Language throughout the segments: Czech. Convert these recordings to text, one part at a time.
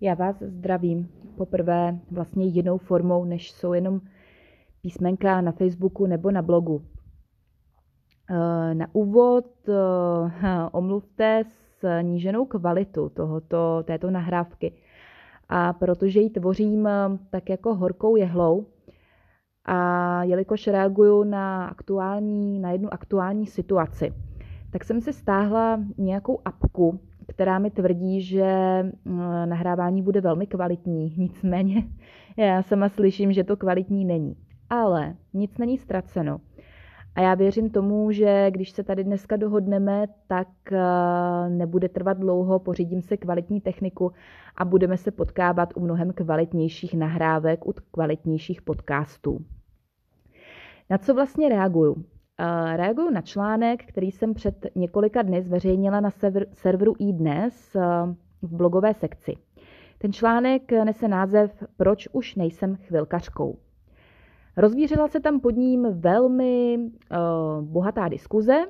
Já vás zdravím poprvé vlastně jinou formou, než jsou jenom písmenka na Facebooku nebo na blogu. Eh, na úvod eh, omluvte sníženou kvalitu tohoto, této nahrávky. A protože ji tvořím eh, tak jako horkou jehlou, a jelikož reaguju na, aktuální, na jednu aktuální situaci, tak jsem si stáhla nějakou apku, která mi tvrdí, že eh, nahrávání bude velmi kvalitní. Nicméně já sama slyším, že to kvalitní není. Ale nic není ztraceno. A já věřím tomu, že když se tady dneska dohodneme, tak eh, nebude trvat dlouho, pořídím se kvalitní techniku a budeme se potkávat u mnohem kvalitnějších nahrávek, u kvalitnějších podcastů. Na co vlastně reaguju? Reaguju na článek, který jsem před několika dny zveřejnila na serveru iDnes eh, v blogové sekci. Ten článek nese název Proč už nejsem chvilkařkou. Rozvířila se tam pod ním velmi uh, bohatá diskuze.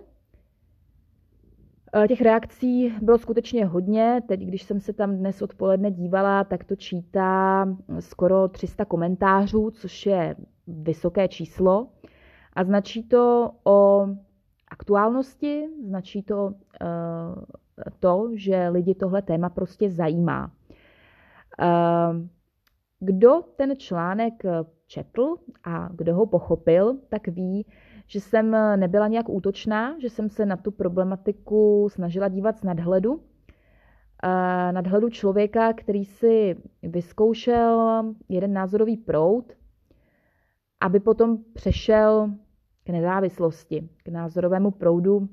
Těch reakcí bylo skutečně hodně. Teď, když jsem se tam dnes odpoledne dívala, tak to čítá skoro 300 komentářů, což je vysoké číslo. A značí to o aktuálnosti, značí to uh, to, že lidi tohle téma prostě zajímá. Uh, kdo ten článek četl a kdo ho pochopil, tak ví, že jsem nebyla nějak útočná, že jsem se na tu problematiku snažila dívat z nadhledu. Nadhledu člověka, který si vyzkoušel jeden názorový proud, aby potom přešel k nezávislosti, k názorovému proudu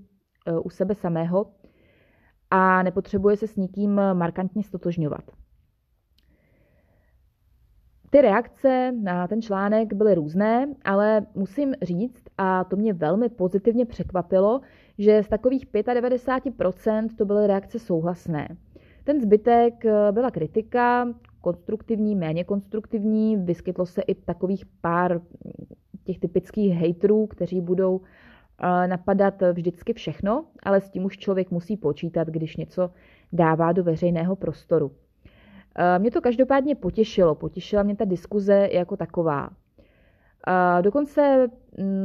e, u sebe samého a nepotřebuje se s nikým markantně stotožňovat. Ty reakce na ten článek byly různé, ale musím říct, a to mě velmi pozitivně překvapilo, že z takových 95% to byly reakce souhlasné. Ten zbytek e, byla kritika, konstruktivní, méně konstruktivní, vyskytlo se i takových pár těch typických hejtrů, kteří budou eh, napadat vždycky všechno, ale s tím už člověk musí počítat, když něco dává do veřejného prostoru. Eh, mě to každopádně potěšilo, potěšila mě ta diskuze jako taková. Eh, dokonce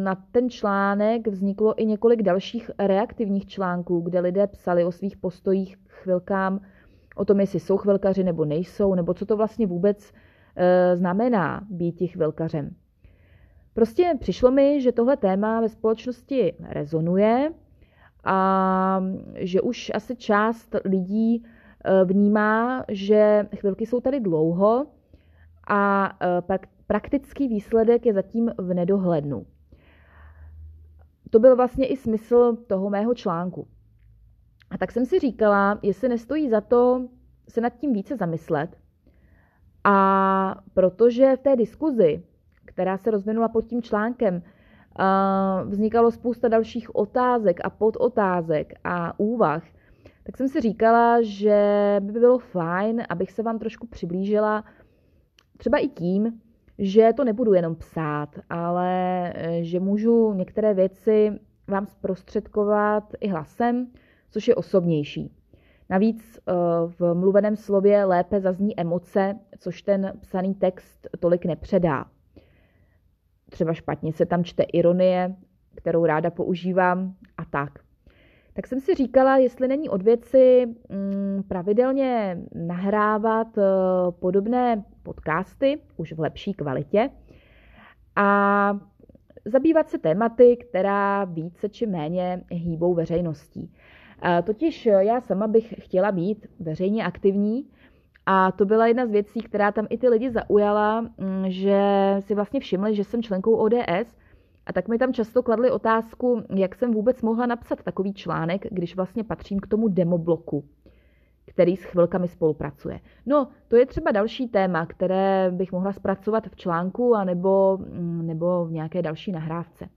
na ten článek vzniklo i několik dalších reaktivních článků, kde lidé psali o svých postojích chvilkám, o tom, jestli jsou chvilkaři nebo nejsou, nebo co to vlastně vůbec znamená být chvilkařem. Prostě přišlo mi, že tohle téma ve společnosti rezonuje a že už asi část lidí e, vnímá, že chvilky jsou tady dlouho a e, praktický výsledek je zatím v nedohlednu. To byl vlastně i smysl toho mého článku. A tak jsem si říkala, jestli nestojí za to se nad tím více zamyslet. A protože v té diskuzi která se rozvinula pod tím článkem, vznikalo spousta dalších otázek a podotázek a úvah, tak jsem si říkala, že by bylo fajn, abych se vám trošku přiblížila třeba i tím, že to nebudu jenom psát, ale e, že můžu některé věci vám zprostředkovat i hlasem, což je osobnější. Navíc e, v mluveném slově lépe zazní emoce, což ten psaný text tolik nepředá třeba špatně se tam čte ironie, kterou ráda používám a tak. Tak jsem si říkala, jestli není od věci mm, pravidelně nahrávat eh, podobné podcasty, už v lepší kvalitě, a zabývat se tématy, která více či méně hýbou veřejností. Totiž já sama bych chtěla být veřejně aktivní, a to byla jedna z věcí, která tam i ty lidi zaujala, mm, že si vlastně všimli, že jsem členkou ODS a tak mi tam často kladli otázku, jak jsem vůbec mohla napsat takový článek, když vlastně patřím k tomu demobloku, který s chvilkami spolupracuje. No, to je třeba další téma, které bych mohla zpracovat v článku a nebo, mm, nebo v nějaké další nahrávce.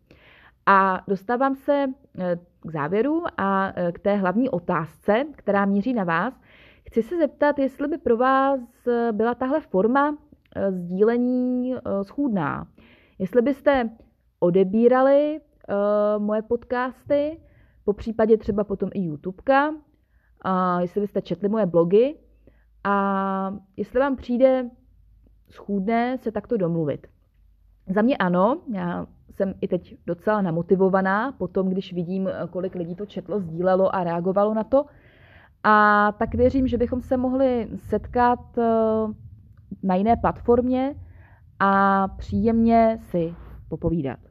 A dostávám se eh, k závěru a eh, k té hlavní otázce, která míří na vás – Chci se zeptat, jestli by pro vás byla tahle forma eh, sdílení eh, schůdná. Jestli byste odebírali eh, moje podcasty, po případě třeba potom i YouTubeka, a jestli byste četli moje blogy a jestli vám přijde schůdné se takto domluvit. Za mě ano, já jsem i teď docela namotivovaná, potom když vidím, kolik lidí to četlo, sdílelo a reagovalo na to, a tak věřím, že bychom se mohli setkat eh, na jiné platformě a příjemně si popovídat.